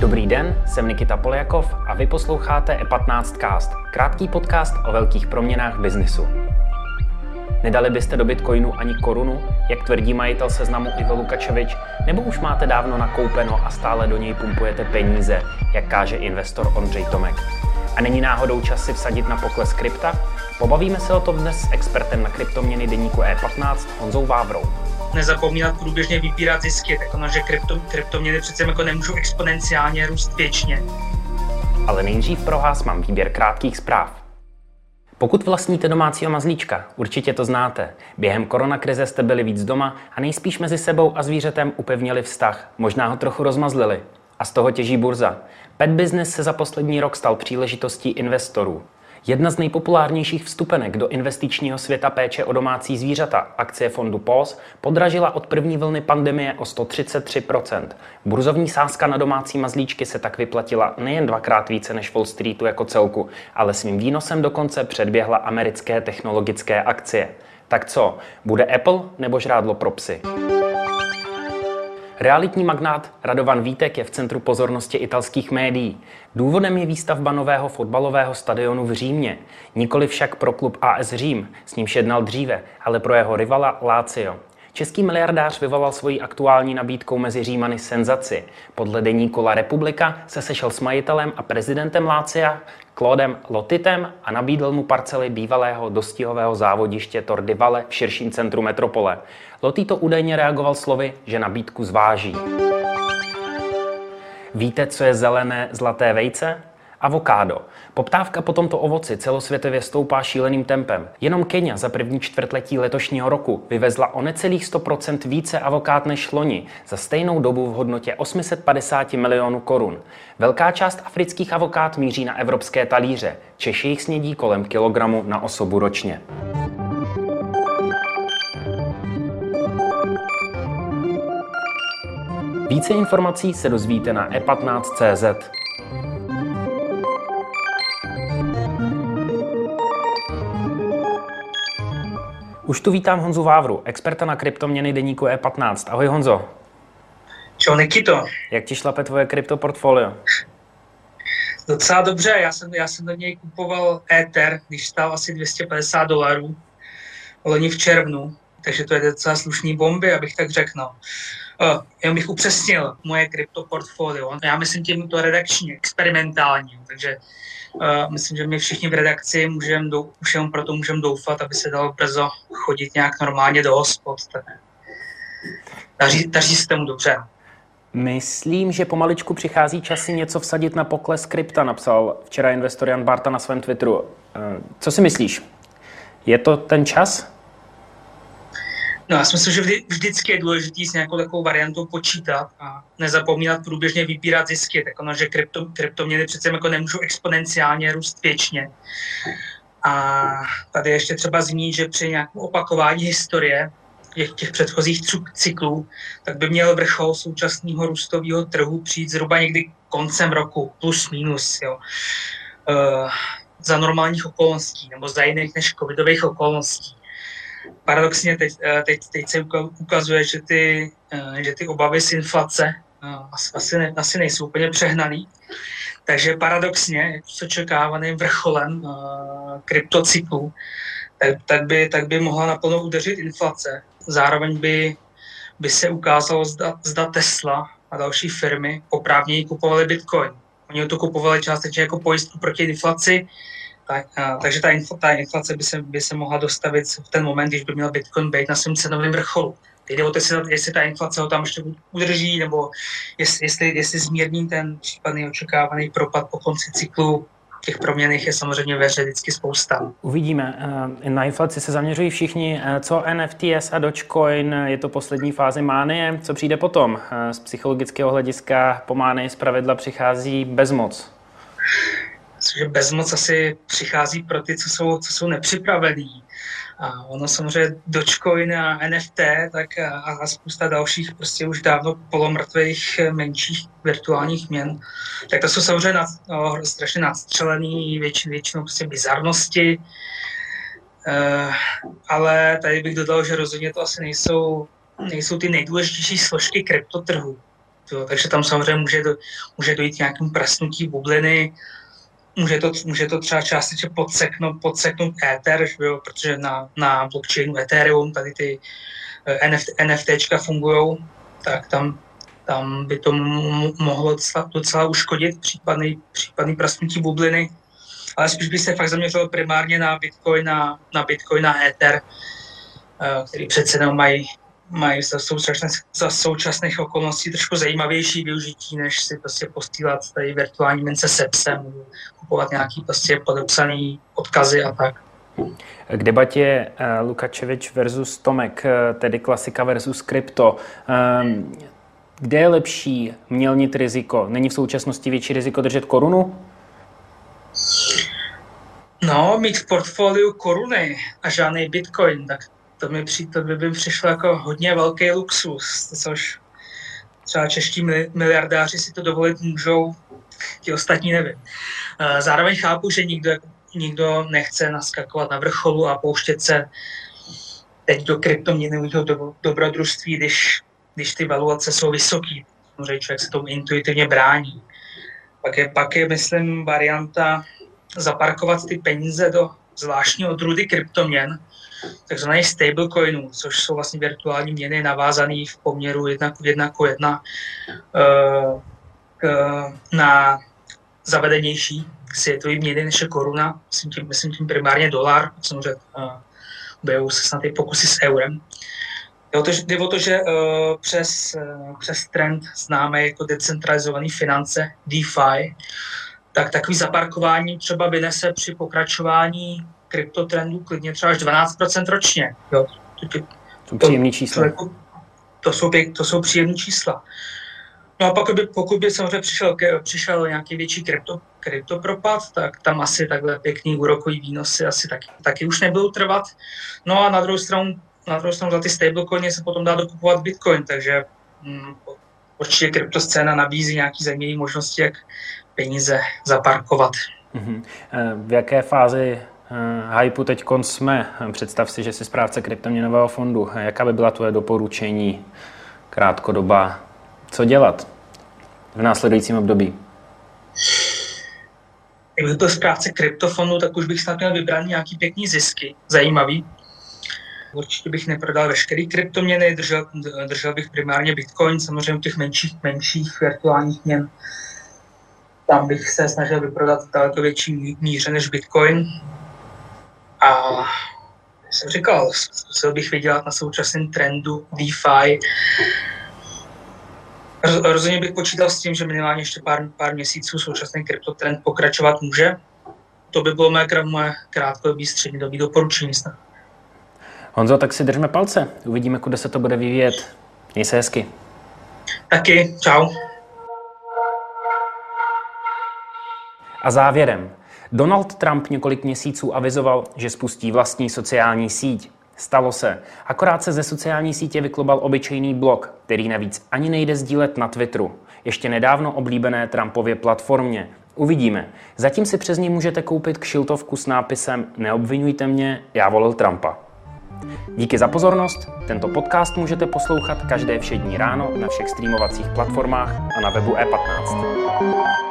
Dobrý den, jsem Nikita Poljakov a vy posloucháte E15 Cast, krátký podcast o velkých proměnách biznisu. Nedali byste do Bitcoinu ani korunu, jak tvrdí majitel seznamu Ivo Lukačevič, nebo už máte dávno nakoupeno a stále do něj pumpujete peníze, jak káže investor Ondřej Tomek. A není náhodou čas si vsadit na pokles krypta? Pobavíme se o tom dnes s expertem na kryptoměny deníku E15 Honzou Vávrou nezapomínat průběžně vybírat zisky, tak ono, že krypto, kryptoměny přece jako nemůžou exponenciálně růst věčně. Ale nejdřív pro vás mám výběr krátkých zpráv. Pokud vlastníte domácího mazlíčka, určitě to znáte. Během koronakrize jste byli víc doma a nejspíš mezi sebou a zvířetem upevnili vztah, možná ho trochu rozmazlili. A z toho těží burza. Pet business se za poslední rok stal příležitostí investorů. Jedna z nejpopulárnějších vstupenek do investičního světa péče o domácí zvířata, akcie fondu POS, podražila od první vlny pandemie o 133%. Burzovní sázka na domácí mazlíčky se tak vyplatila nejen dvakrát více než Wall Streetu jako celku, ale svým výnosem dokonce předběhla americké technologické akcie. Tak co, bude Apple nebo žrádlo pro psy? Realitní magnát Radovan Vítek je v centru pozornosti italských médií. Důvodem je výstavba nového fotbalového stadionu v Římě. Nikoli však pro klub AS Řím, s nímž jednal dříve, ale pro jeho rivala Lazio. Český miliardář vyvolal svoji aktuální nabídkou mezi Římany senzaci. Podle deníku La Republika se sešel s majitelem a prezidentem Lácia Claudem Lotitem a nabídl mu parcely bývalého dostihového závodiště Tor di Valle v širším centru metropole. Lotito údajně reagoval slovy, že nabídku zváží. Víte, co je zelené zlaté vejce? Avokádo. Poptávka po tomto ovoci celosvětově stoupá šíleným tempem. Jenom Kenia za první čtvrtletí letošního roku vyvezla o necelých 100% více avokád než loni za stejnou dobu v hodnotě 850 milionů korun. Velká část afrických avokád míří na evropské talíře. Češi jich snědí kolem kilogramu na osobu ročně. Více informací se dozvíte na e15.cz. Už tu vítám Honzu Vávru, experta na kryptoměny deníku E15. Ahoj Honzo. Čau Nikito. Jak ti šlape tvoje kryptoportfolio? Docela dobře, já jsem, já jsem do něj kupoval Ether, když stál asi 250 dolarů, loni v červnu, takže to je docela slušný bomby, abych tak řekl. Uh, já bych upřesnil moje kryptoportfolio. Já myslím tím to redakčně, experimentální, takže Uh, myslím, že my všichni v redakci můžeme, už jenom proto můžeme doufat, aby se dalo brzo chodit nějak normálně do hospod. Daří, daří se tomu dobře. Myslím, že pomaličku přichází časy něco vsadit na pokles krypta, napsal včera investor Jan Barta na svém Twitteru. Eh, co si myslíš? Je to ten čas? No já si myslím, že vždy, vždycky je důležité s nějakou takovou variantou počítat a nezapomínat průběžně vybírat zisky. Tak ono, že krypto, kryptoměny přece jako nemůžou exponenciálně růst věčně. A tady ještě třeba zmínit, že při nějakém opakování historie těch, těch předchozích cyklů, tak by měl vrchol současného růstového trhu přijít zhruba někdy koncem roku, plus minus. Jo. Uh, za normálních okolností nebo za jiných než covidových okolností paradoxně teď, eh, teď, teď se ukazuje, že ty, eh, že ty obavy z inflace eh, asi, ne, asi nejsou úplně přehnaný. Takže paradoxně, s očekávaným vrcholem kryptocyklu, tak, tak, by, tak by mohla naplno udeřit inflace. Zároveň by, by se ukázalo, zda, zda Tesla a další firmy oprávněji kupovali Bitcoin. Oni to kupovali částečně jako pojistku proti inflaci, tak, a, takže ta, infl, ta inflace by se, by se mohla dostavit v ten moment, když by měl Bitcoin být na svém cenovém vrcholu. Jde o to, jestli, ta inflace ho tam ještě udrží, nebo jestli, jestli, jestli zmírní ten případný očekávaný propad po konci cyklu těch proměných je samozřejmě ve hře vždycky spousta. Uvidíme. Eh, na inflaci se zaměřují všichni. Eh, co NFTs a Dogecoin? Je to poslední fáze mánie. Co přijde potom? Eh, z psychologického hlediska po mánii zpravidla přichází bezmoc že bezmoc asi přichází pro ty, co jsou, co jsou nepřipravení. A ono samozřejmě Dogecoin a NFT tak a, a spousta dalších prostě už dávno polomrtvých menších virtuálních měn, tak to jsou samozřejmě nad, no, strašně nadstřelený, většinou, většinou prostě bizarnosti. Uh, ale tady bych dodal, že rozhodně to asi nejsou, nejsou ty nejdůležitější složky kryptotrhu. Jo, takže tam samozřejmě může, do, může dojít k nějakému prasnutí bubliny, může to, může to třeba částečně podseknout, podseknout Ether, jo, protože na, na blockchainu Ethereum tady ty eh, NFT, NFTčka fungují, tak tam, tam by to mohlo docela, docela uškodit případný, případný prasnutí bubliny. Ale spíš by se fakt zaměřil primárně na Bitcoin, na, na Bitcoin, na Ether, eh, který přece jenom mají mají za současných, za současných okolností trošku zajímavější využití, než si prostě postílat tady virtuální mince sepsem, kupovat nějaký prostě podepsaný odkazy a tak. K debatě uh, Lukačevič versus Tomek, uh, tedy klasika versus krypto. Um, kde je lepší mělnit riziko? Není v současnosti větší riziko držet korunu? No, mít v portfoliu koruny a žádný bitcoin, tak to mi, při, to by, by přišlo jako hodně velký luxus, což třeba čeští miliardáři si to dovolit můžou, ti ostatní nevím. Eh, zároveň chápu, že nikdo, nikdo nechce naskakovat na vrcholu a pouštět se teď do kryptoměnového do, dobrodružství, když, když ty valuace jsou vysoký. Samozřejmě člověk se tomu intuitivně brání. Pak je, pak je, myslím, varianta zaparkovat ty peníze do zvláštní odrůdy kryptoměn, takzvaných stablecoinů, což jsou vlastně virtuální měny navázané v poměru 1 k 1 k 1 na zavedenější světové měny než je koruna, myslím tím, myslím tím primárně dolar, samozřejmě uh, objevují se snad i pokusy s eurem. Jde o to, jde o to že uh, přes, uh, přes trend známe jako decentralizované finance, DeFi, tak takový zaparkování třeba vynese při pokračování kryptotrendu klidně třeba až 12% ročně. Jo. To, to, příjemný čísla. To jsou, to jsou příjemné čísla. No a pokud by, pokud by samozřejmě přišel, přišel nějaký větší krypto, kryptopropad, tak tam asi takhle pěkný úrokový výnosy asi taky, taky už nebudou trvat. No a na druhou stranu, na druhou stranu za ty stablecoiny se potom dá dokupovat bitcoin, takže hm, určitě kryptoscéna nabízí nějaký zajímavé možnosti, jak peníze zaparkovat. Mm-hmm. V jaké fázi hypeu teď jsme? Představ si, že jsi správce kryptoměnového fondu. Jaká by byla tvoje doporučení krátkodoba? Co dělat v následujícím období? Kdybych byl správce kryptofondu, tak už bych snad měl vybrat nějaký pěkný zisky, zajímavý. Určitě bych neprodal veškerý kryptoměny, držel, držel bych primárně Bitcoin, samozřejmě těch menších, menších virtuálních měn. Tam bych se snažil vyprodat daleko větší míře než Bitcoin. A jsem říkal, zkusil bych vydělat na současném trendu DeFi. Rozhodně bych počítal s tím, že minimálně ještě pár, pár měsíců současný kryptotrend pokračovat může. To by bylo moje, moje krátkodobý střednědobý doporučení snad. Honzo, tak si držme palce. Uvidíme, kudy se to bude vyvíjet. Měj se hezky. Taky, čau. A závěrem. Donald Trump několik měsíců avizoval, že spustí vlastní sociální síť. Stalo se. Akorát se ze sociální sítě vyklobal obyčejný blog, který navíc ani nejde sdílet na Twitteru. Ještě nedávno oblíbené Trumpově platformě. Uvidíme. Zatím si přes ní můžete koupit kšiltovku s nápisem Neobvinujte mě, já volil Trumpa. Díky za pozornost. Tento podcast můžete poslouchat každé všední ráno na všech streamovacích platformách a na webu e15.